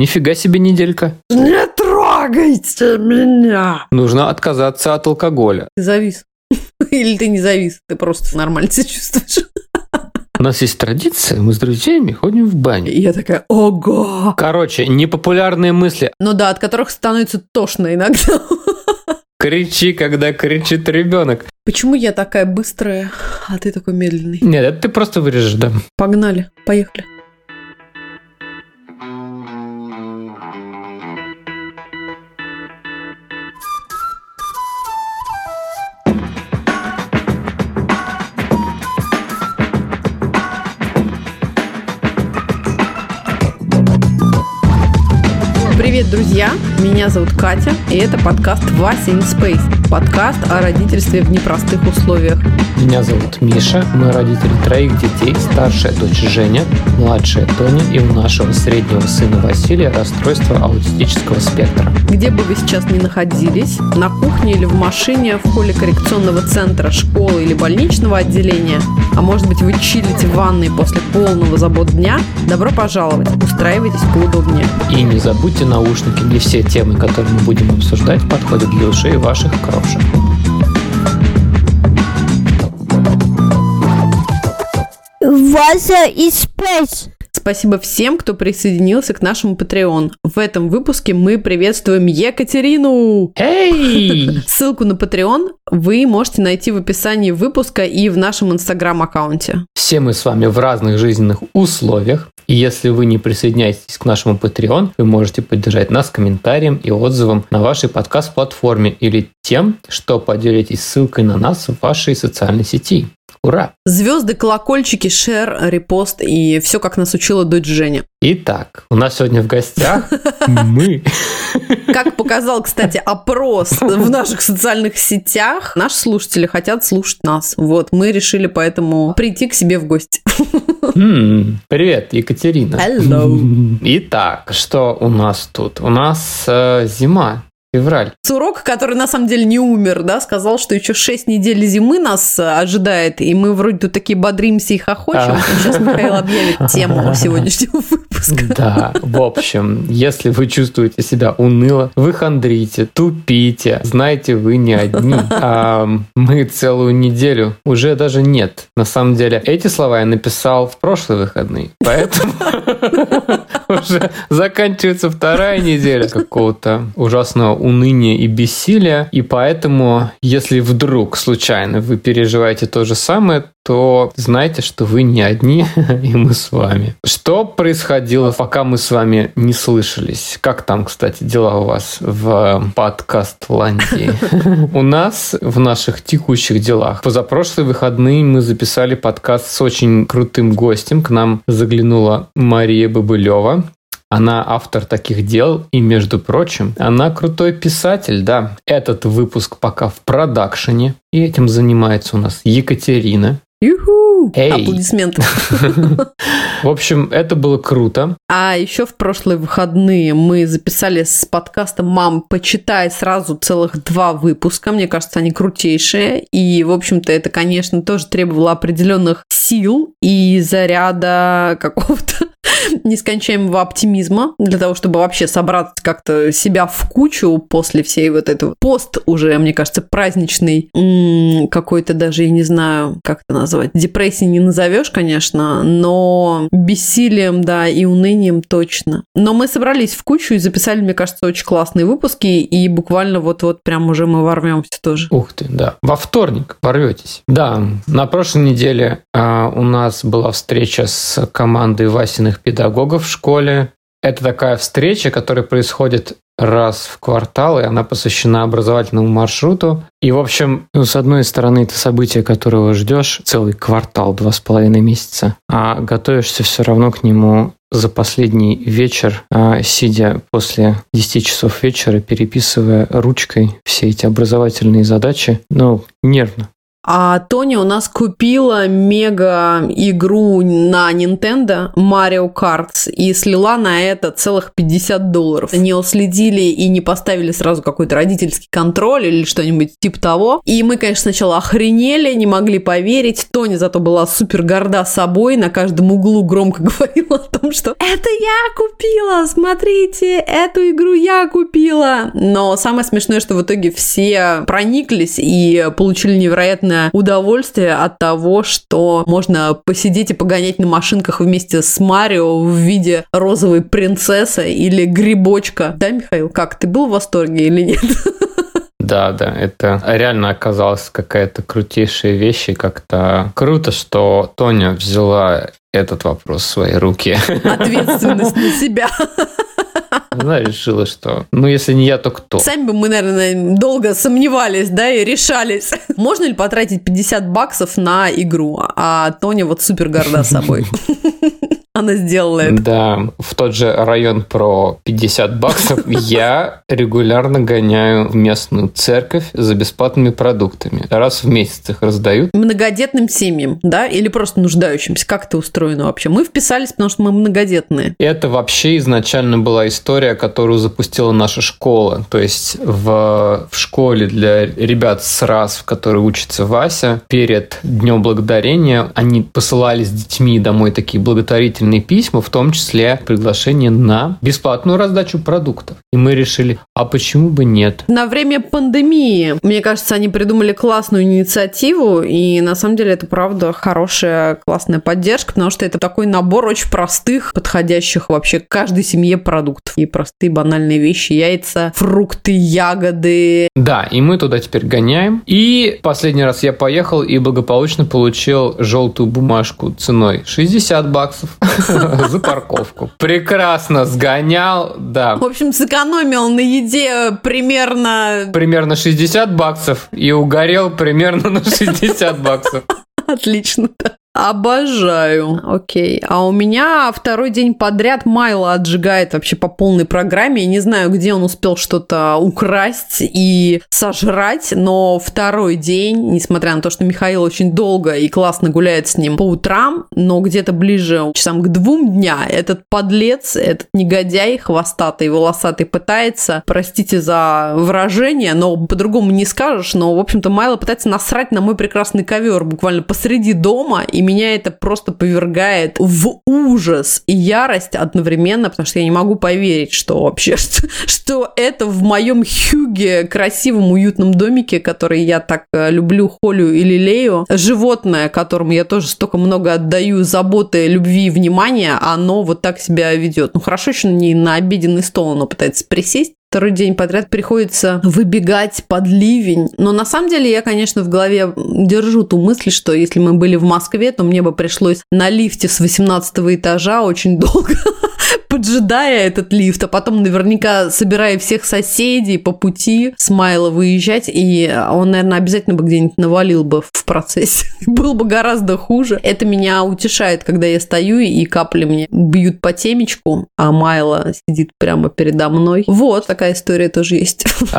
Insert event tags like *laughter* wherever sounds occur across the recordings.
Нифига себе неделька. Не трогайте меня! Нужно отказаться от алкоголя. Ты завис. *laughs* Или ты не завис, ты просто нормально себя чувствуешь. У нас есть традиция, мы с друзьями ходим в баню. И я такая, ого! Короче, непопулярные мысли. Ну да, от которых становится тошно иногда. *laughs* Кричи, когда кричит ребенок. Почему я такая быстрая, а ты такой медленный? Нет, это ты просто вырежешь, да. Погнали, поехали. Меня зовут Катя, и это подкаст «Вася in Space». Подкаст о родительстве в непростых условиях. Меня зовут Миша, мы родители троих детей, старшая дочь Женя, младшая Тоня и у нашего среднего сына Василия расстройство аутистического спектра. Где бы вы сейчас ни находились, на кухне или в машине, в холле коррекционного центра, школы или больничного отделения, а может быть вы чилите в ванной после полного забот дня, добро пожаловать, устраивайтесь поудобнее. И не забудьте наушники, не все темы, которые мы будем обсуждать, подходят для ушей ваших крошек. Вася и Space. Спасибо всем, кто присоединился к нашему Patreon. В этом выпуске мы приветствуем Екатерину! Эй! *laughs* Ссылку на Patreon вы можете найти в описании выпуска и в нашем инстаграм-аккаунте. Все мы с вами в разных жизненных условиях. И если вы не присоединяетесь к нашему Patreon, вы можете поддержать нас комментарием и отзывом на вашей подкаст-платформе или тем, что поделитесь ссылкой на нас в вашей социальной сети. Ура! Звезды, колокольчики, шер, репост и все, как нас учила дочь Женя. Итак, у нас сегодня в гостях *laughs* мы. Как показал, кстати, опрос в наших социальных сетях, наши слушатели хотят слушать нас. Вот, мы решили поэтому прийти к себе в гости. Привет, Екатерина. Hello. Итак, что у нас тут? У нас э, зима, февраль. Сурок, который на самом деле не умер, да, сказал, что еще 6 недель зимы нас э, ожидает, и мы вроде тут такие бодримся и хохочем. А. Сейчас Михаил объявит *laughs* тему сегодняшнего выпуска. Да, в общем, если вы чувствуете себя уныло, вы хандрите, тупите, знаете, вы не одни. *laughs* А мы целую неделю уже даже нет. На самом деле, эти слова я написал в прошлые выходные, поэтому *laughs* уже заканчивается вторая неделя какого-то ужасного уныния и бессилия. И поэтому, если вдруг случайно вы переживаете то же самое, то знайте, что вы не одни, *laughs* и мы с вами. Что происходило, пока мы с вами не слышались? Как там, кстати, дела у вас в подкаст-ландии? *laughs* У нас в наших текущих делах. Позапрошлые выходные мы записали подкаст с очень крутым гостем. К нам заглянула Мария Бабылева. Она автор таких дел, и, между прочим, она крутой писатель, да. Этот выпуск пока в продакшене, и этим занимается у нас Екатерина. Юху! Эй. Аплодисменты. *laughs* В общем, это было круто. А еще в прошлые выходные мы записали с подкастом «Мам, почитай» сразу целых два выпуска. Мне кажется, они крутейшие. И, в общем-то, это, конечно, тоже требовало определенных сил и заряда какого-то *laughs* нескончаемого оптимизма для того, чтобы вообще собрать как-то себя в кучу после всей вот этого пост уже, мне кажется, праздничный какой-то даже, я не знаю, как это назвать, депрессии не назовешь, конечно, но бессилием, да, и унынием точно. Но мы собрались в кучу и записали, мне кажется, очень классные выпуски, и буквально вот-вот прям уже мы ворвемся тоже. Ух ты, да. Во вторник порветесь. Да, на прошлой неделе а, у нас была встреча с командой Васиных педагогов в школе. Это такая встреча, которая происходит раз в квартал, и она посвящена образовательному маршруту. И, в общем, ну, с одной стороны, это событие, которого ждешь целый квартал, два с половиной месяца, а готовишься все равно к нему за последний вечер, а, сидя после 10 часов вечера, переписывая ручкой все эти образовательные задачи. Ну, нервно. А Тоня у нас купила мега игру на Nintendo Mario Kart и слила на это целых 50 долларов. Не уследили и не поставили сразу какой-то родительский контроль или что-нибудь типа того. И мы, конечно, сначала охренели, не могли поверить. Тоня зато была супер горда собой, на каждом углу громко *laughs* говорила о том, что это я купила, смотрите, эту игру я купила. Но самое смешное, что в итоге все прониклись и получили невероятно огромное удовольствие от того, что можно посидеть и погонять на машинках вместе с Марио в виде розовой принцессы или грибочка. Да, Михаил, как, ты был в восторге или нет? Да, да, это реально оказалась какая-то крутейшая вещь, и как-то круто, что Тоня взяла этот вопрос в свои руки. Ответственность на себя. Она решила, что ну если не я, то кто? Сами бы мы, наверное, долго сомневались, да, и решались. *laughs* Можно ли потратить 50 баксов на игру? А Тоня вот супер горда собой. *laughs* Она сделала это. Да, в тот же район про 50 баксов я регулярно гоняю в местную церковь за бесплатными продуктами. Раз в месяц их раздают. Многодетным семьям, да? Или просто нуждающимся? Как это устроено вообще? Мы вписались, потому что мы многодетные. Это вообще изначально была история, которую запустила наша школа. То есть в, в школе для ребят с раз, в которой учится Вася, перед Днем Благодарения они посылали с детьми домой такие благотворительные благотворительные письма, в том числе приглашение на бесплатную раздачу продуктов. И мы решили, а почему бы нет? На время пандемии, мне кажется, они придумали классную инициативу, и на самом деле это правда хорошая, классная поддержка, потому что это такой набор очень простых, подходящих вообще каждой семье продуктов. И простые банальные вещи, яйца, фрукты, ягоды. Да, и мы туда теперь гоняем. И последний раз я поехал и благополучно получил желтую бумажку ценой 60 баксов. *laughs* За парковку. Прекрасно сгонял, да. В общем, сэкономил на еде примерно... Примерно 60 баксов и угорел примерно на 60 баксов. *laughs* Отлично, да. Обожаю. Окей. А у меня второй день подряд Майло отжигает вообще по полной программе. Не знаю, где он успел что-то украсть и сожрать, но второй день, несмотря на то, что Михаил очень долго и классно гуляет с ним по утрам, но где-то ближе часам к двум дня этот подлец, этот негодяй хвостатый, волосатый пытается, простите за выражение, но по-другому не скажешь, но, в общем-то, Майло пытается насрать на мой прекрасный ковер буквально посреди дома, и меня это просто повергает в ужас и ярость одновременно, потому что я не могу поверить, что вообще, *laughs* что, что это в моем хюге, красивом, уютном домике, который я так э, люблю, холю и лелею, животное, которому я тоже столько много отдаю заботы, любви и внимания, оно вот так себя ведет. Ну, хорошо еще не на обеденный стол оно пытается присесть, второй день подряд приходится выбегать под ливень. Но на самом деле я, конечно, в голове держу ту мысль, что если мы были в Москве, то мне бы пришлось на лифте с 18 этажа очень долго *laughs* поджидая этот лифт, а потом наверняка собирая всех соседей по пути с Майла выезжать, и он, наверное, обязательно бы где-нибудь навалил бы в процессе. *laughs* Был бы гораздо хуже. Это меня утешает, когда я стою, и капли мне бьют по темечку, а Майла сидит прямо передо мной. Вот, такая история тоже есть. *laughs*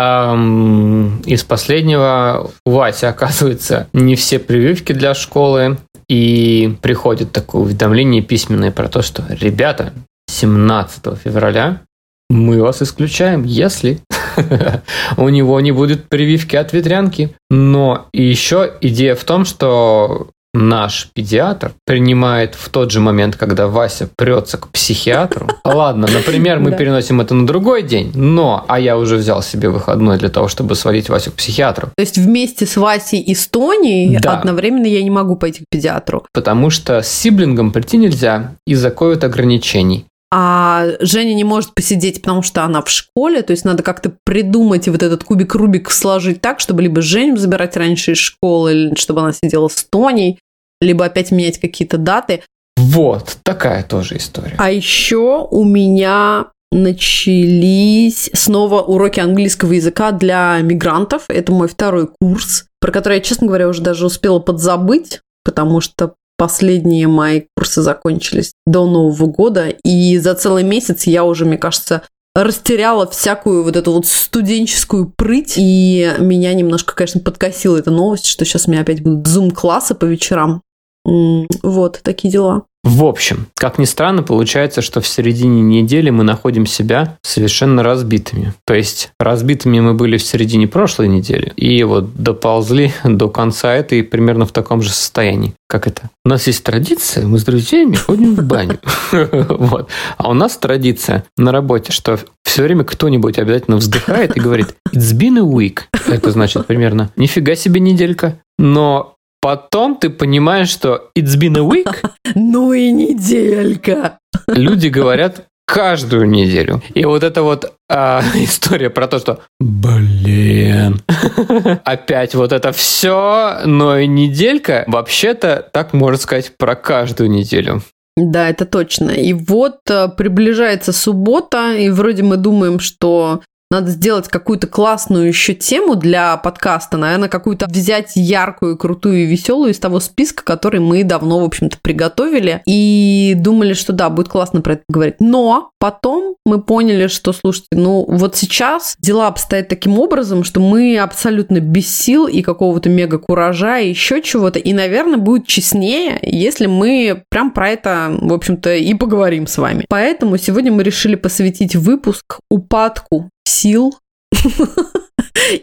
из последнего у Вася, оказывается, не все прививки для школы, и приходит такое уведомление письменное про то, что ребята, 17 февраля мы вас исключаем, если *laughs* у него не будет прививки от ветрянки. Но еще идея в том, что наш педиатр принимает в тот же момент, когда Вася прется к психиатру. *laughs* Ладно, например, мы переносим это на другой день, но, а я уже взял себе выходной для того, чтобы сводить Васю к психиатру. То есть вместе с Васей и с да. одновременно я не могу пойти к педиатру? Потому что с сиблингом прийти нельзя из-за кое-то ограничений а Женя не может посидеть, потому что она в школе, то есть надо как-то придумать и вот этот кубик Рубик сложить так, чтобы либо Женю забирать раньше из школы, или чтобы она сидела с Тоней, либо опять менять какие-то даты. Вот, такая тоже история. А еще у меня начались снова уроки английского языка для мигрантов. Это мой второй курс, про который я, честно говоря, уже даже успела подзабыть, потому что последние мои курсы закончились до Нового года, и за целый месяц я уже, мне кажется, растеряла всякую вот эту вот студенческую прыть, и меня немножко, конечно, подкосила эта новость, что сейчас у меня опять будут зум-классы по вечерам. Вот, такие дела. В общем, как ни странно, получается, что в середине недели мы находим себя совершенно разбитыми. То есть разбитыми мы были в середине прошлой недели и вот доползли до конца этой примерно в таком же состоянии. Как это? У нас есть традиция, мы с друзьями ходим в баню. *laughs* Вот. А у нас традиция на работе, что все время кто-нибудь обязательно вздыхает и говорит «It's been a week». Это значит примерно «Нифига себе неделька». Но Потом ты понимаешь, что it's been a week. *laughs* Ну и неделька. Люди говорят каждую неделю. И вот эта вот а, *laughs* история про то, что блин, *laughs* опять вот это все, но и неделька, вообще-то так можно сказать про каждую неделю. Да, это точно. И вот э, приближается суббота, и вроде мы думаем, что надо сделать какую-то классную еще тему для подкаста, наверное, какую-то взять яркую, крутую и веселую из того списка, который мы давно, в общем-то, приготовили. И думали, что да, будет классно про это говорить. Но потом мы поняли, что, слушайте, ну вот сейчас дела обстоят таким образом, что мы абсолютно без сил и какого-то мега куража и еще чего-то. И, наверное, будет честнее, если мы прям про это, в общем-то, и поговорим с вами. Поэтому сегодня мы решили посвятить выпуск упадку сил *laughs*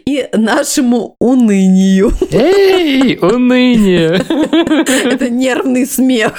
и нашему унынию. Эй, уныние! *laughs* Это нервный смех.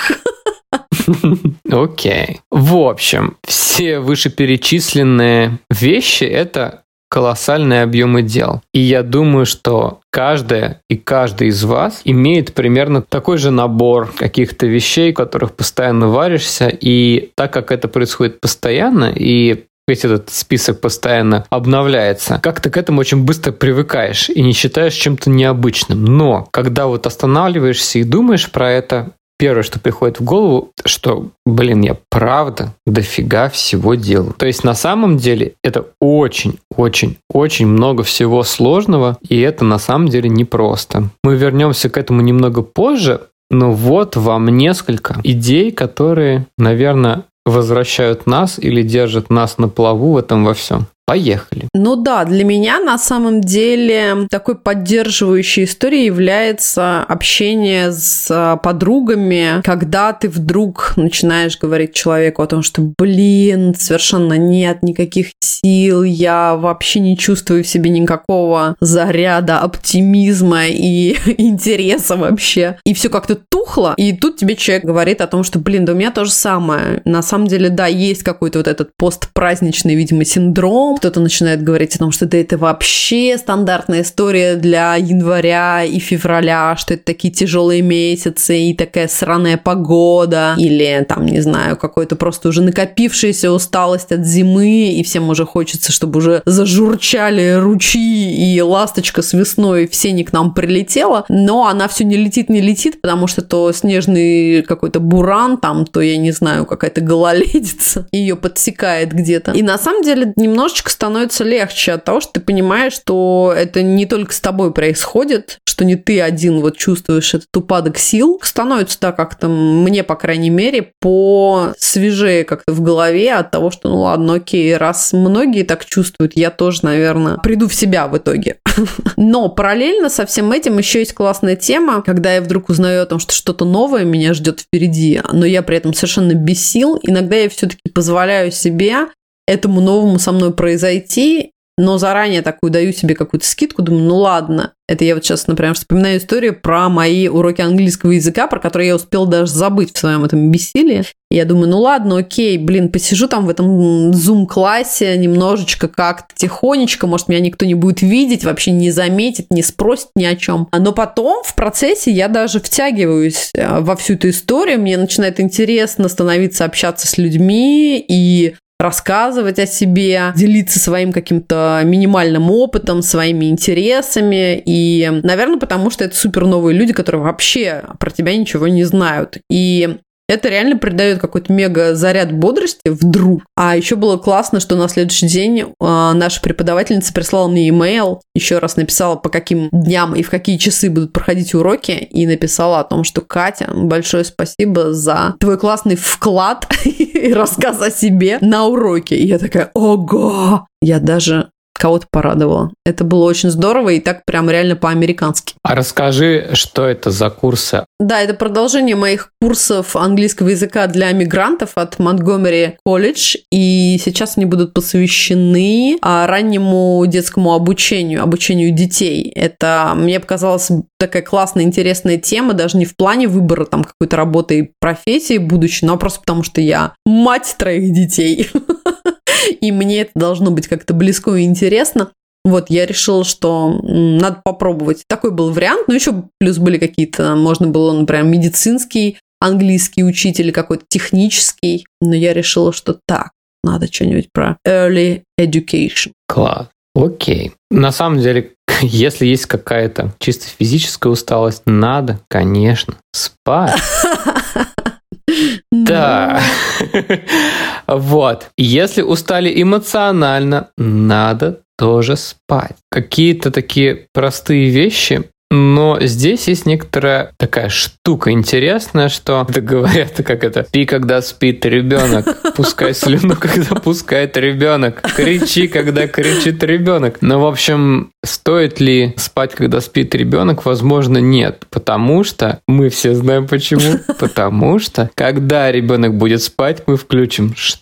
*laughs* Окей. Okay. В общем, все вышеперечисленные вещи – это колоссальные объемы дел. И я думаю, что каждая и каждый из вас имеет примерно такой же набор каких-то вещей, в которых постоянно варишься. И так как это происходит постоянно, и весь этот список постоянно обновляется, как ты к этому очень быстро привыкаешь и не считаешь чем-то необычным. Но когда вот останавливаешься и думаешь про это, первое, что приходит в голову, что, блин, я правда дофига всего делаю. То есть на самом деле это очень, очень, очень много всего сложного, и это на самом деле непросто. Мы вернемся к этому немного позже, но вот вам несколько идей, которые, наверное, возвращают нас или держат нас на плаву в этом во всем. Поехали. Ну да, для меня на самом деле такой поддерживающей историей является общение с а, подругами, когда ты вдруг начинаешь говорить человеку о том, что, блин, совершенно нет никаких сил, я вообще не чувствую в себе никакого заряда оптимизма и *laughs* интереса вообще. И все как-то тухло, и тут тебе человек говорит о том, что, блин, да у меня то же самое. На самом деле, да, есть какой-то вот этот постпраздничный, видимо, синдром, кто-то начинает говорить о том, что да это вообще стандартная история для января и февраля, что это такие тяжелые месяцы и такая сраная погода, или там, не знаю, какой-то просто уже накопившаяся усталость от зимы, и всем уже хочется, чтобы уже зажурчали ручьи и ласточка с весной все не к нам прилетела, но она все не летит, не летит, потому что то снежный какой-то буран там, то, я не знаю, какая-то гололедица ее подсекает где-то. И на самом деле немножечко немножко становится легче от того, что ты понимаешь, что это не только с тобой происходит, что не ты один вот чувствуешь этот упадок сил. Становится так как-то мне, по крайней мере, по свежее как-то в голове от того, что ну ладно, окей, раз многие так чувствуют, я тоже, наверное, приду в себя в итоге. *laughs* Но параллельно со всем этим еще есть классная тема, когда я вдруг узнаю о том, что что-то новое меня ждет впереди, но я при этом совершенно без сил. Иногда я все-таки позволяю себе этому новому со мной произойти, но заранее такую даю себе какую-то скидку, думаю, ну ладно. Это я вот сейчас, например, вспоминаю историю про мои уроки английского языка, про которые я успел даже забыть в своем этом бессилии. Я думаю, ну ладно, окей, блин, посижу там в этом зум-классе немножечко как-то тихонечко, может, меня никто не будет видеть, вообще не заметит, не спросит ни о чем. Но потом в процессе я даже втягиваюсь э, во всю эту историю, мне начинает интересно становиться общаться с людьми, и рассказывать о себе, делиться своим каким-то минимальным опытом, своими интересами. И, наверное, потому что это супер новые люди, которые вообще про тебя ничего не знают. И Это реально придает какой-то мега заряд бодрости вдруг. А еще было классно, что на следующий день э, наша преподавательница прислала мне имейл, еще раз написала, по каким дням и в какие часы будут проходить уроки, и написала о том, что Катя, большое спасибо за твой классный вклад *laughs* и рассказ о себе на уроке. И я такая, ого! Я даже кого-то порадовала. Это было очень здорово и так прям реально по-американски. А расскажи, что это за курсы? Да, это продолжение моих курсов английского языка для мигрантов от Montgomery College. И сейчас они будут посвящены а, раннему детскому обучению, обучению детей. Это мне показалась такая классная, интересная тема, даже не в плане выбора там какой-то работы и профессии будущей, но просто потому, что я мать троих детей. *laughs* *laughs* и мне это должно быть как-то близко и интересно. Вот, я решила, что надо попробовать. Такой был вариант. Но еще плюс были какие-то, можно было, например, медицинский, английский учитель, какой-то технический. Но я решила, что так, надо что-нибудь про early education. Класс. Окей. На самом деле, *laughs* если есть какая-то чисто физическая усталость, надо, конечно, спать. *laughs* Да. Вот. Если устали эмоционально, надо тоже спать. Какие-то такие простые вещи но здесь есть некоторая такая штука интересная, что *laughs* это говорят, как это, спи, когда спит ребенок, пускай слюну, когда пускает ребенок, кричи, когда кричит ребенок. Но, в общем, стоит ли спать, когда спит ребенок? Возможно, нет, потому что мы все знаем почему. Потому что, когда ребенок будет спать, мы включим что?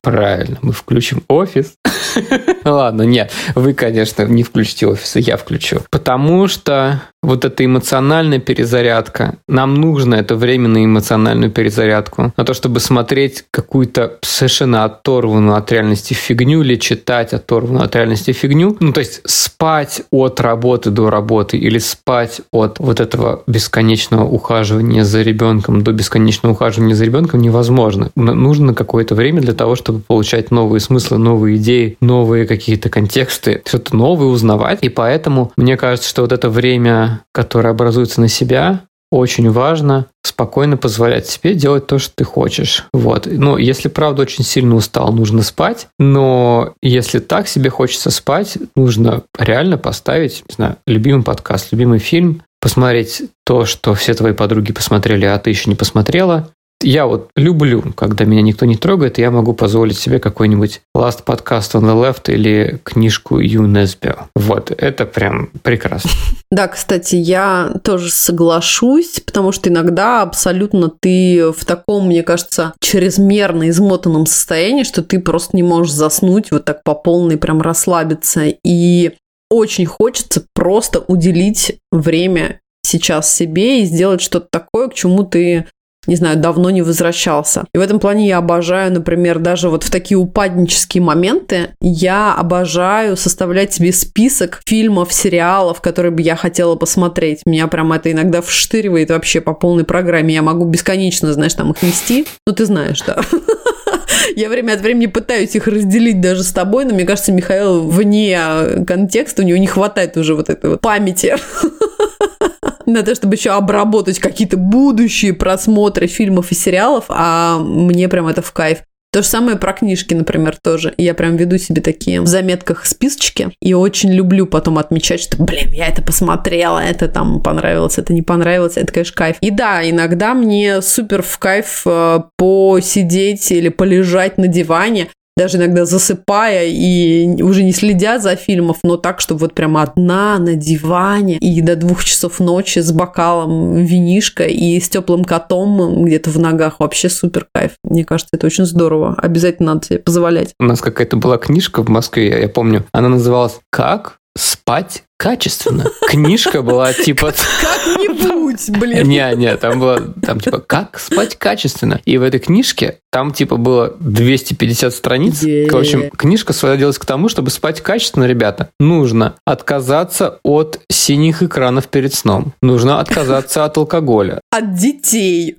Правильно, мы включим офис. *laughs* Ладно, нет, вы, конечно, не включите офис, я включу. Потому что вот эта эмоциональная перезарядка, нам нужно это время на эмоциональную перезарядку, на то, чтобы смотреть какую-то совершенно оторванную от реальности фигню или читать оторванную от реальности фигню. Ну, то есть спать от работы до работы или спать от вот этого бесконечного ухаживания за ребенком до бесконечного ухаживания за ребенком невозможно. Нужно какое-то время для того, чтобы получать новые смыслы, новые идеи, новые какие-то контексты, что-то новое узнавать. И поэтому мне кажется, что вот это время которая образуется на себя, очень важно спокойно позволять себе делать то, что ты хочешь. Вот. Но если правда очень сильно устал, нужно спать. Но если так себе хочется спать, нужно реально поставить, не знаю, любимый подкаст, любимый фильм, посмотреть то, что все твои подруги посмотрели, а ты еще не посмотрела, я вот люблю, когда меня никто не трогает, и я могу позволить себе какой-нибудь Last Podcast on the Left или книжку ЮНЕСБИО. Вот, это прям прекрасно. *laughs* Да, кстати, я тоже соглашусь, потому что иногда абсолютно ты в таком, мне кажется, чрезмерно измотанном состоянии, что ты просто не можешь заснуть вот так по полной, прям расслабиться. И очень хочется просто уделить время сейчас себе и сделать что-то такое, к чему ты не знаю, давно не возвращался. И в этом плане я обожаю, например, даже вот в такие упаднические моменты, я обожаю составлять себе список фильмов, сериалов, которые бы я хотела посмотреть. Меня прям это иногда вштыривает вообще по полной программе. Я могу бесконечно, знаешь, там их нести. Ну, ты знаешь, да. *laughs* Я время от времени пытаюсь их разделить даже с тобой, но мне кажется, Михаил вне контекста, у него не хватает уже вот этой вот памяти *laughs* на то, чтобы еще обработать какие-то будущие просмотры фильмов и сериалов, а мне прям это в кайф. То же самое про книжки, например, тоже. Я прям веду себе такие в заметках списочки и очень люблю потом отмечать, что, блин, я это посмотрела, это там понравилось, это не понравилось, это, конечно, кайф. И да, иногда мне супер в кайф э, посидеть или полежать на диване, даже иногда засыпая и уже не следя за фильмов, но так, чтобы вот прямо одна на диване и до двух часов ночи с бокалом винишка и с теплым котом где-то в ногах. Вообще супер кайф. Мне кажется, это очень здорово. Обязательно надо себе позволять. У нас какая-то была книжка в Москве, я помню. Она называлась «Как спать качественно. Книжка была типа... Как-нибудь, блин. Не, не, там было, там типа, как спать качественно. И в этой книжке там типа было 250 страниц. В общем, книжка сводилась к тому, чтобы спать качественно, ребята, нужно отказаться от синих экранов перед сном. Нужно отказаться от алкоголя. От детей.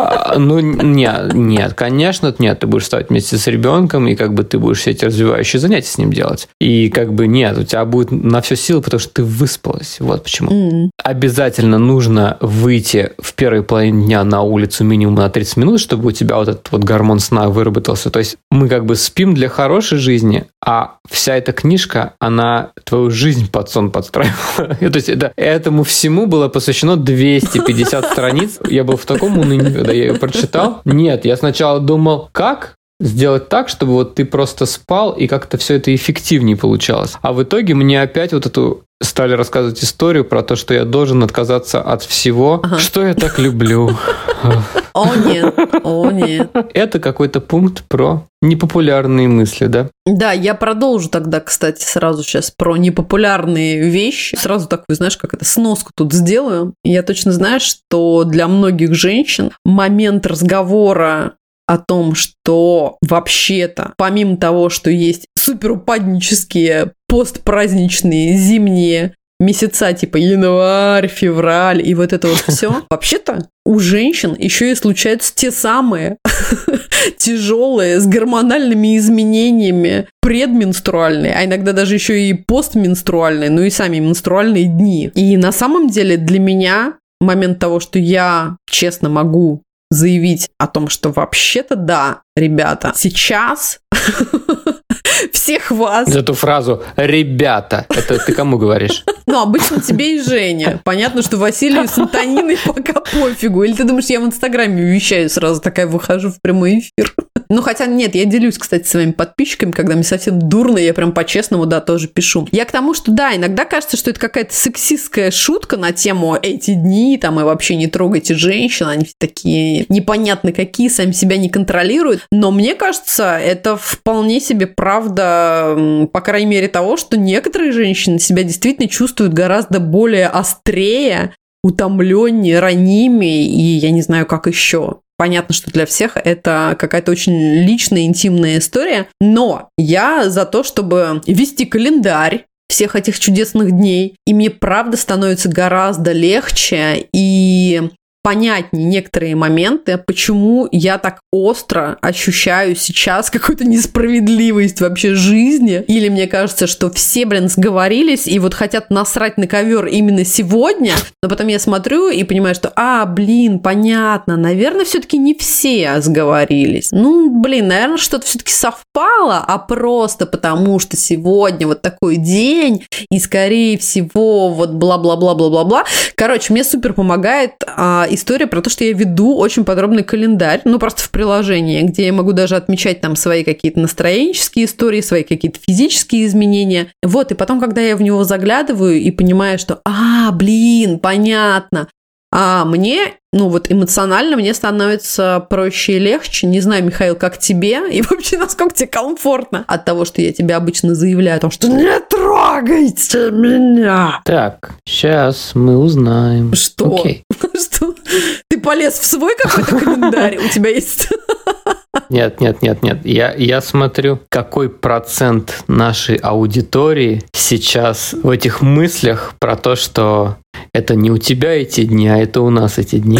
А, ну, нет, нет, конечно, нет. Ты будешь вставать вместе с ребенком, и как бы ты будешь все эти развивающие занятия с ним делать. И как бы нет, у тебя будет на все силы, потому что ты выспалась. Вот почему. Mm. Обязательно нужно выйти в первой половине дня на улицу минимум на 30 минут, чтобы у тебя вот этот вот гормон сна выработался. То есть мы как бы спим для хорошей жизни, а вся эта книжка, она твою жизнь под сон подстраивала. *laughs* То есть это, этому всему было посвящено 250 страниц. Я был в таком унынии, когда я ее прочитал. Нет, я сначала думал, как сделать так, чтобы вот ты просто спал и как-то все это эффективнее получалось. А в итоге мне опять вот эту стали рассказывать историю про то, что я должен отказаться от всего, ага. что я так люблю. *laughs* О нет, о нет. Это какой-то пункт про непопулярные мысли, да? Да, я продолжу тогда, кстати, сразу сейчас про непопулярные вещи. Сразу такую, знаешь, как это, сноску тут сделаю. Я точно знаю, что для многих женщин момент разговора о том, что вообще-то, помимо того, что есть суперупаднические постпраздничные зимние месяца типа январь, февраль и вот это вот *laughs* все. Вообще-то у женщин еще и случаются те самые *laughs* тяжелые с гормональными изменениями предменструальные, а иногда даже еще и постменструальные, ну и сами менструальные дни. И на самом деле для меня момент того, что я честно могу заявить о том, что вообще-то да, ребята, сейчас *laughs* всех вас. Эту фразу «ребята», это ты кому говоришь? Ну, обычно тебе и Женя. Понятно, что Василию с Антониной пока пофигу. Или ты думаешь, я в Инстаграме вещаю сразу, такая выхожу в прямой эфир. Ну, хотя нет, я делюсь, кстати, своими подписчиками, когда мне совсем дурно, я прям по-честному, да, тоже пишу. Я к тому, что да, иногда кажется, что это какая-то сексистская шутка на тему эти дни, там, и вообще не трогайте женщин, они такие непонятно какие, сами себя не контролируют. Но мне кажется, это вполне себе правда, по крайней мере, того, что некоторые женщины себя действительно чувствуют гораздо более острее, утомленнее, ранимее, и я не знаю, как еще. Понятно, что для всех это какая-то очень личная, интимная история, но я за то, чтобы вести календарь всех этих чудесных дней, и мне правда становится гораздо легче и понятнее некоторые моменты, почему я так остро ощущаю сейчас какую-то несправедливость вообще жизни. Или мне кажется, что все, блин, сговорились и вот хотят насрать на ковер именно сегодня, но потом я смотрю и понимаю, что, а, блин, понятно, наверное, все-таки не все сговорились. Ну, блин, наверное, что-то все-таки совпало, а просто потому, что сегодня вот такой день, и скорее всего вот бла-бла-бла-бла-бла-бла. Короче, мне супер помогает а, история про то, что я веду очень подробный календарь, ну, просто в приложении, где я могу даже отмечать там свои какие-то настроенческие истории, свои какие-то физические изменения. Вот, и потом, когда я в него заглядываю и понимаю, что, а, блин, понятно, а мне, ну вот эмоционально мне становится проще и легче. Не знаю, Михаил, как тебе *laughs* и вообще насколько тебе комфортно от того, что я тебе обычно заявляю о том, что не трогайте меня. Так, сейчас мы узнаем. Что? Окей. *laughs* Что? Ты полез в свой какой-то календарь? У тебя есть... *laughs* Нет, нет, нет, нет. Я, я смотрю, какой процент нашей аудитории сейчас в этих мыслях про то, что это не у тебя эти дни, а это у нас эти дни.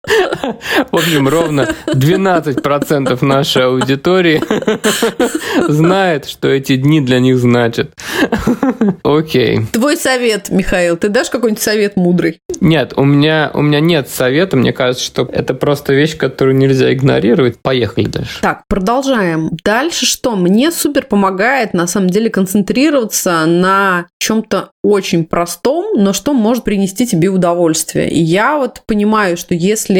В общем, ровно 12% нашей аудитории знает, что эти дни для них значат. Окей. Твой совет, Михаил, ты дашь какой-нибудь совет мудрый? Нет, у меня, у меня нет совета. Мне кажется, что это просто вещь, которую нельзя игнорировать. Поехали дальше. Так, продолжаем. Дальше что? Мне супер помогает, на самом деле, концентрироваться на чем-то очень простом, но что может принести тебе удовольствие. И я вот понимаю, что если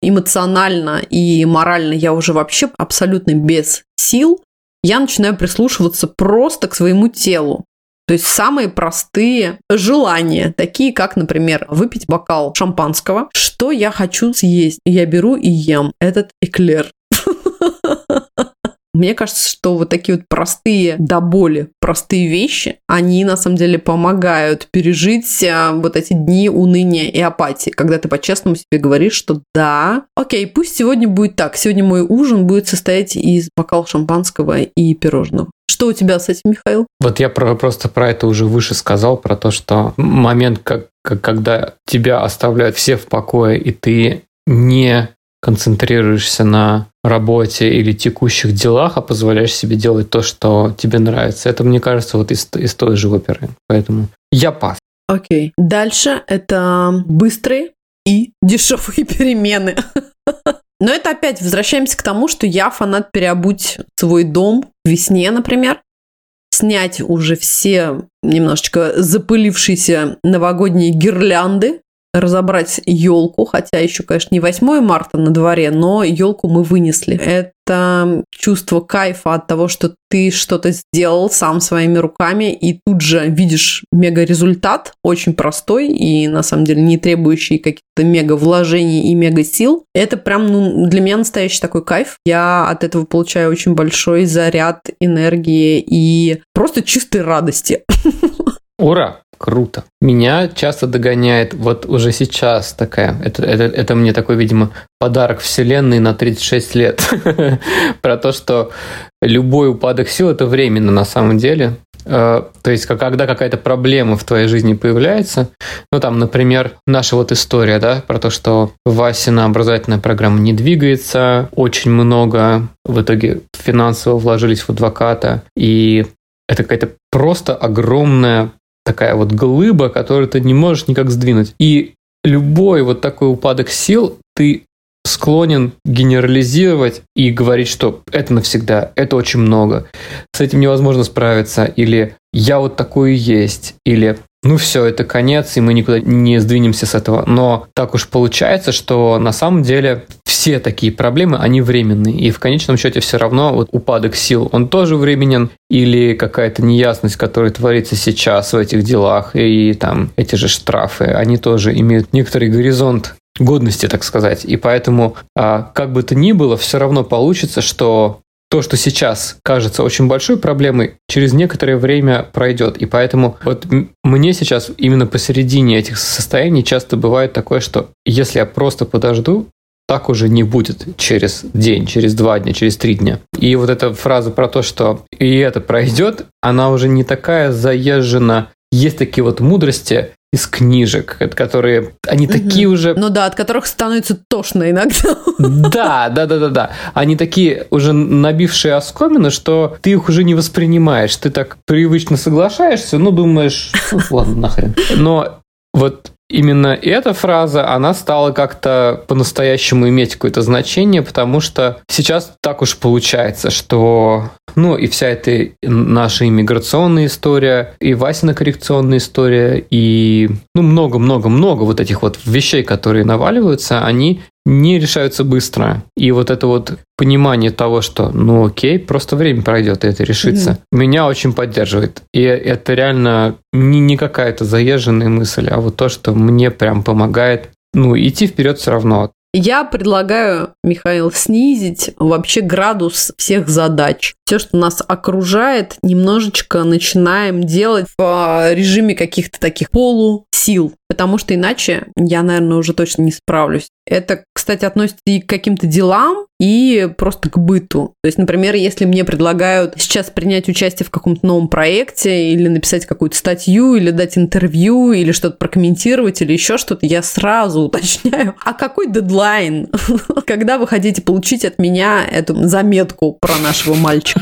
эмоционально и морально я уже вообще абсолютно без сил, я начинаю прислушиваться просто к своему телу. То есть самые простые желания, такие как, например, выпить бокал шампанского. Что я хочу съесть? Я беру и ем этот эклер. Мне кажется, что вот такие вот простые до боли, простые вещи, они на самом деле помогают пережить а, вот эти дни уныния и апатии, когда ты по-честному себе говоришь, что да, окей, пусть сегодня будет так, сегодня мой ужин будет состоять из бокала шампанского и пирожного. Что у тебя с этим, Михаил? Вот я про, просто про это уже выше сказал, про то, что момент, как когда тебя оставляют все в покое, и ты не концентрируешься на работе или текущих делах, а позволяешь себе делать то, что тебе нравится. Это, мне кажется, вот из, из той же оперы. Поэтому я пас. Окей. Okay. Дальше это быстрые и дешевые *laughs* перемены. *laughs* Но это опять возвращаемся к тому, что я фанат переобуть свой дом весне, например, снять уже все немножечко запылившиеся новогодние гирлянды, разобрать елку, хотя еще, конечно, не 8 марта на дворе, но елку мы вынесли. Это чувство кайфа от того, что ты что-то сделал сам своими руками и тут же видишь мега результат, очень простой и на самом деле не требующий каких-то мега вложений и мега сил. Это прям ну, для меня настоящий такой кайф. Я от этого получаю очень большой заряд энергии и просто чистой радости. Ура! Круто. Меня часто догоняет вот уже сейчас такая, это, это, это мне такой, видимо, подарок вселенной на 36 лет, *laughs* про то, что любой упадок сил – это временно на самом деле. Э, то есть, когда какая-то проблема в твоей жизни появляется, ну там, например, наша вот история, да, про то, что Васина образовательная программа не двигается, очень много в итоге финансово вложились в адвоката, и это какая-то просто огромная такая вот глыба, которую ты не можешь никак сдвинуть. И любой вот такой упадок сил ты склонен генерализировать и говорить, что это навсегда, это очень много, с этим невозможно справиться, или я вот такой и есть, или ну все, это конец, и мы никуда не сдвинемся с этого. Но так уж получается, что на самом деле все такие проблемы, они временные. И в конечном счете все равно вот упадок сил, он тоже временен, или какая-то неясность, которая творится сейчас в этих делах, и там эти же штрафы, они тоже имеют некоторый горизонт годности, так сказать. И поэтому, а, как бы то ни было, все равно получится, что то, что сейчас кажется очень большой проблемой, через некоторое время пройдет. И поэтому вот мне сейчас именно посередине этих состояний часто бывает такое, что если я просто подожду, так уже не будет через день, через два дня, через три дня. И вот эта фраза про то, что и это пройдет, она уже не такая заезжена. Есть такие вот мудрости, из книжек, которые они угу. такие уже. Ну да, от которых становится тошно иногда. *laughs* Да, да, да, да, да. Они такие уже набившие оскомины, что ты их уже не воспринимаешь. Ты так привычно соглашаешься, ну думаешь, ну, ладно, нахрен. Но вот именно эта фраза, она стала как-то по-настоящему иметь какое-то значение, потому что сейчас так уж получается, что ну и вся эта наша иммиграционная история, и Васина коррекционная история, и ну много-много-много вот этих вот вещей, которые наваливаются, они не решаются быстро. И вот это вот понимание того, что ну окей, просто время пройдет, и это решится, mm-hmm. меня очень поддерживает. И это реально не, не какая-то заезженная мысль, а вот то, что мне прям помогает ну, идти вперед все равно. Я предлагаю, Михаил, снизить вообще градус всех задач. Все, что нас окружает, немножечко начинаем делать в режиме каких-то таких полусил потому что иначе я, наверное, уже точно не справлюсь. Это, кстати, относится и к каким-то делам, и просто к быту. То есть, например, если мне предлагают сейчас принять участие в каком-то новом проекте, или написать какую-то статью, или дать интервью, или что-то прокомментировать, или еще что-то, я сразу уточняю, а какой дедлайн? *laughs* Когда вы хотите получить от меня эту заметку про нашего мальчика?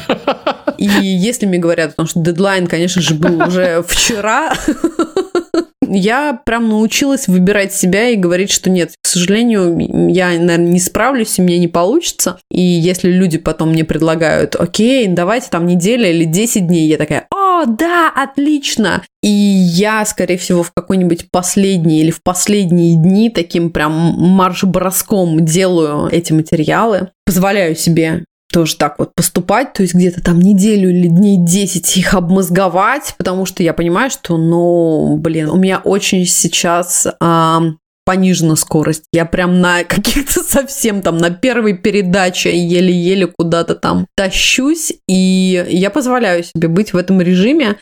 И если мне говорят, потому что дедлайн, конечно же, был уже вчера, я прям научилась выбирать себя и говорить, что нет, к сожалению, я, наверное, не справлюсь, и мне не получится. И если люди потом мне предлагают, окей, давайте там неделя или 10 дней, я такая, о, да, отлично. И я, скорее всего, в какой-нибудь последний или в последние дни таким прям марш-броском делаю эти материалы. Позволяю себе тоже так вот поступать, то есть где-то там неделю или дней 10 их обмозговать, потому что я понимаю, что, ну, блин, у меня очень сейчас а, понижена скорость. Я прям на *laughs* каких-то совсем там на первой передаче еле-еле куда-то там тащусь, и я позволяю себе быть в этом режиме,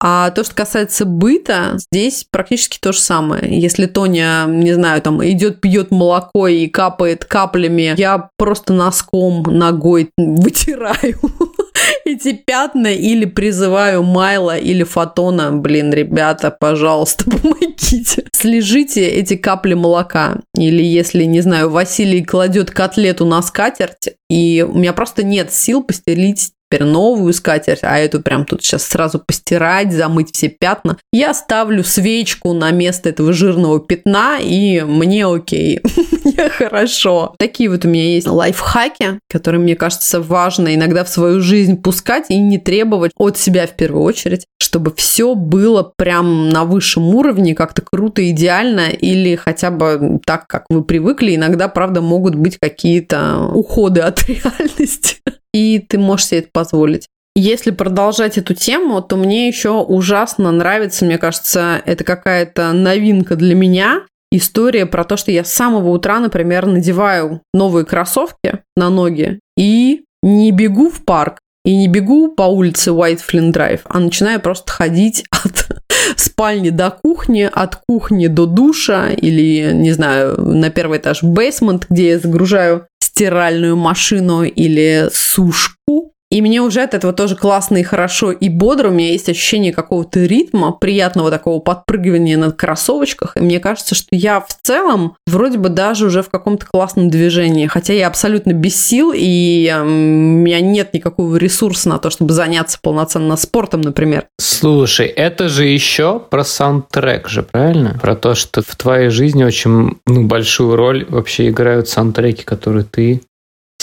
а то, что касается быта, здесь практически то же самое. Если Тоня, не знаю, там идет, пьет молоко и капает каплями, я просто носком ногой вытираю *laughs* эти пятна или призываю Майла или Фотона. Блин, ребята, пожалуйста, *laughs* помогите. Слежите эти капли молока. Или если, не знаю, Василий кладет котлету на скатерть, и у меня просто нет сил постелить новую скатерть, а эту прям тут сейчас сразу постирать, замыть все пятна. Я ставлю свечку на место этого жирного пятна, и мне окей, *laughs* мне хорошо. Такие вот у меня есть лайфхаки, которые, мне кажется, важно иногда в свою жизнь пускать и не требовать от себя в первую очередь, чтобы все было прям на высшем уровне, как-то круто, идеально, или хотя бы так, как вы привыкли. Иногда, правда, могут быть какие-то уходы от *laughs* реальности и ты можешь себе это позволить. Если продолжать эту тему, то мне еще ужасно нравится, мне кажется, это какая-то новинка для меня. История про то, что я с самого утра, например, надеваю новые кроссовки на ноги и не бегу в парк, и не бегу по улице White Flint Drive, а начинаю просто ходить *laughs* от спальни до кухни, от кухни до душа или, не знаю, на первый этаж бейсмент, где я загружаю стиральную машину или сушку. И мне уже от этого тоже классно и хорошо и бодро. У меня есть ощущение какого-то ритма, приятного такого подпрыгивания на кроссовочках. И мне кажется, что я в целом вроде бы даже уже в каком-то классном движении. Хотя я абсолютно без сил, и у меня нет никакого ресурса на то, чтобы заняться полноценно спортом, например. Слушай, это же еще про саундтрек же, правильно? Про то, что в твоей жизни очень ну, большую роль вообще играют саундтреки, которые ты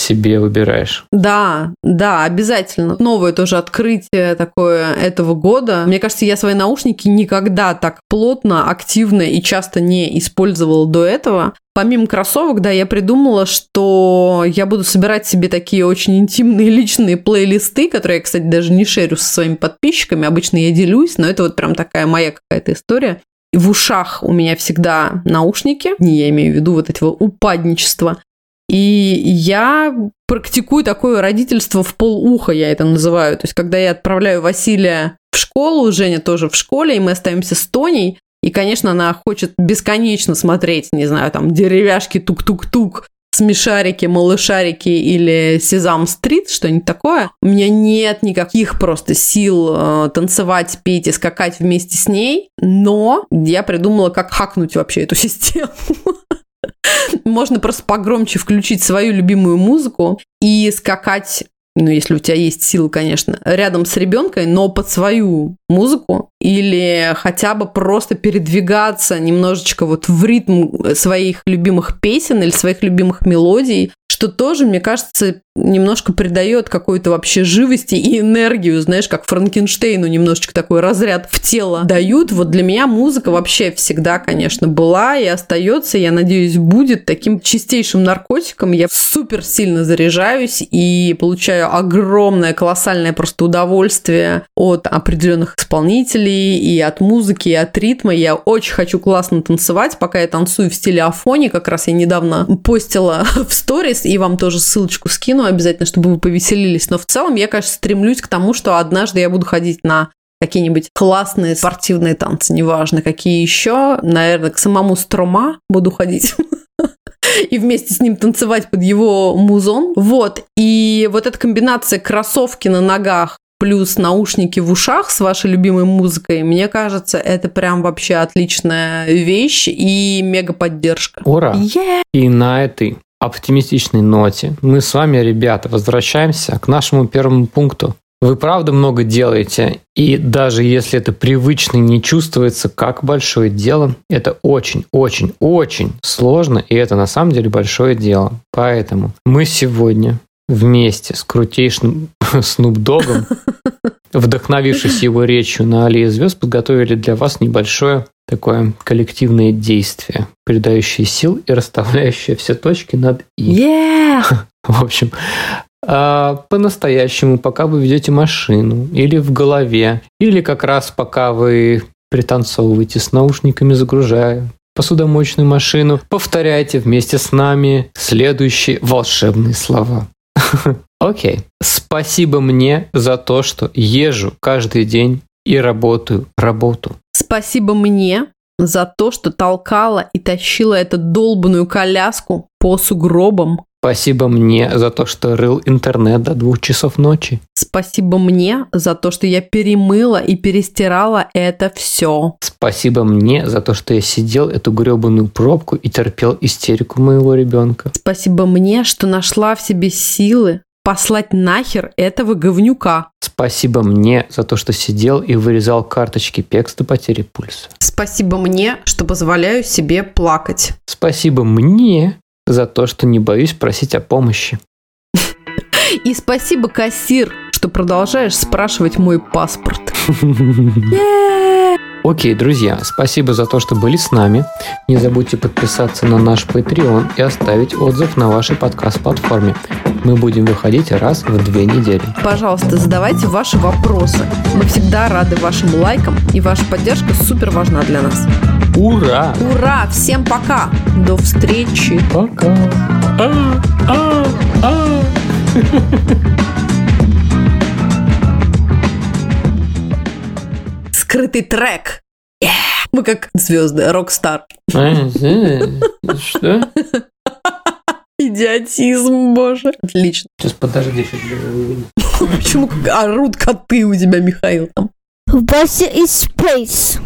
себе выбираешь. Да, да, обязательно. Новое тоже открытие такое этого года. Мне кажется, я свои наушники никогда так плотно, активно и часто не использовала до этого. Помимо кроссовок, да, я придумала, что я буду собирать себе такие очень интимные личные плейлисты, которые я, кстати, даже не шерю со своими подписчиками. Обычно я делюсь, но это вот прям такая моя какая-то история. В ушах у меня всегда наушники, не я имею в виду вот этого упадничества. И я практикую такое родительство в полуха, я это называю. То есть, когда я отправляю Василия в школу, Женя тоже в школе, и мы остаемся с Тоней, и, конечно, она хочет бесконечно смотреть, не знаю, там, деревяшки тук-тук-тук, смешарики, малышарики или Сезам-стрит, что-нибудь такое. У меня нет никаких просто сил э, танцевать, петь и скакать вместе с ней, но я придумала, как хакнуть вообще эту *laughs* систему. Можно просто погромче включить свою любимую музыку и скакать ну, если у тебя есть силы, конечно, рядом с ребенком, но под свою музыку, или хотя бы просто передвигаться немножечко вот в ритм своих любимых песен или своих любимых мелодий, что тоже, мне кажется, немножко придает какой-то вообще живости и энергию, знаешь, как Франкенштейну немножечко такой разряд в тело дают. Вот для меня музыка вообще всегда, конечно, была и остается, я надеюсь, будет таким чистейшим наркотиком. Я супер сильно заряжаюсь и получаю огромное, колоссальное просто удовольствие от определенных исполнителей и от музыки, и от ритма. Я очень хочу классно танцевать, пока я танцую в стиле афони. Как раз я недавно постила *laughs* в сторис, и вам тоже ссылочку скину ну, обязательно, чтобы вы повеселились. Но в целом я, конечно, стремлюсь к тому, что однажды я буду ходить на какие-нибудь классные спортивные танцы, неважно, какие еще. Наверное, к самому Строма буду ходить *laughs* и вместе с ним танцевать под его музон. Вот. И вот эта комбинация кроссовки на ногах плюс наушники в ушах с вашей любимой музыкой, мне кажется, это прям вообще отличная вещь и мега поддержка. Ура! Yeah. И на этой оптимистичной ноте мы с вами, ребята, возвращаемся к нашему первому пункту. Вы правда много делаете, и даже если это привычно не чувствуется как большое дело, это очень-очень-очень сложно, и это на самом деле большое дело. Поэтому мы сегодня вместе с крутейшим *laughs* Снуп Догом, *laughs* вдохновившись его речью на Аллее звезд, подготовили для вас небольшое такое коллективное действие, придающее сил и расставляющее все точки над «и». Yeah! *laughs* В общем, а по-настоящему, пока вы ведете машину, или в голове, или как раз пока вы пританцовываете с наушниками, загружая посудомоечную машину, повторяйте вместе с нами следующие волшебные слова. *laughs* Окей. Спасибо мне за то, что езжу каждый день и работаю работу. Спасибо мне за то, что толкала и тащила эту долбанную коляску по сугробам Спасибо мне за то, что рыл интернет до двух часов ночи. Спасибо мне за то, что я перемыла и перестирала это все. Спасибо мне за то, что я сидел эту гребаную пробку и терпел истерику моего ребенка. Спасибо мне, что нашла в себе силы послать нахер этого говнюка. Спасибо мне за то, что сидел и вырезал карточки пекс до потери пульса. Спасибо мне, что позволяю себе плакать. Спасибо мне за то, что не боюсь просить о помощи. *laughs* И спасибо, кассир, что продолжаешь спрашивать мой паспорт. *laughs* Окей, друзья, спасибо за то, что были с нами. Не забудьте подписаться на наш Patreon и оставить отзыв на вашей подкаст-платформе. Мы будем выходить раз в две недели. Пожалуйста, задавайте ваши вопросы. Мы всегда рады вашим лайкам, и ваша поддержка супер важна для нас. Ура! Ура! Всем пока! До встречи! Пока! А, а, а. Скрытый трек! Yeah! Мы как звезды, рок-стар. Что? Идиотизм, боже. Отлично. Сейчас подожди, сейчас *laughs* Почему орут коты у тебя, Михаил? Там? В басе из Space.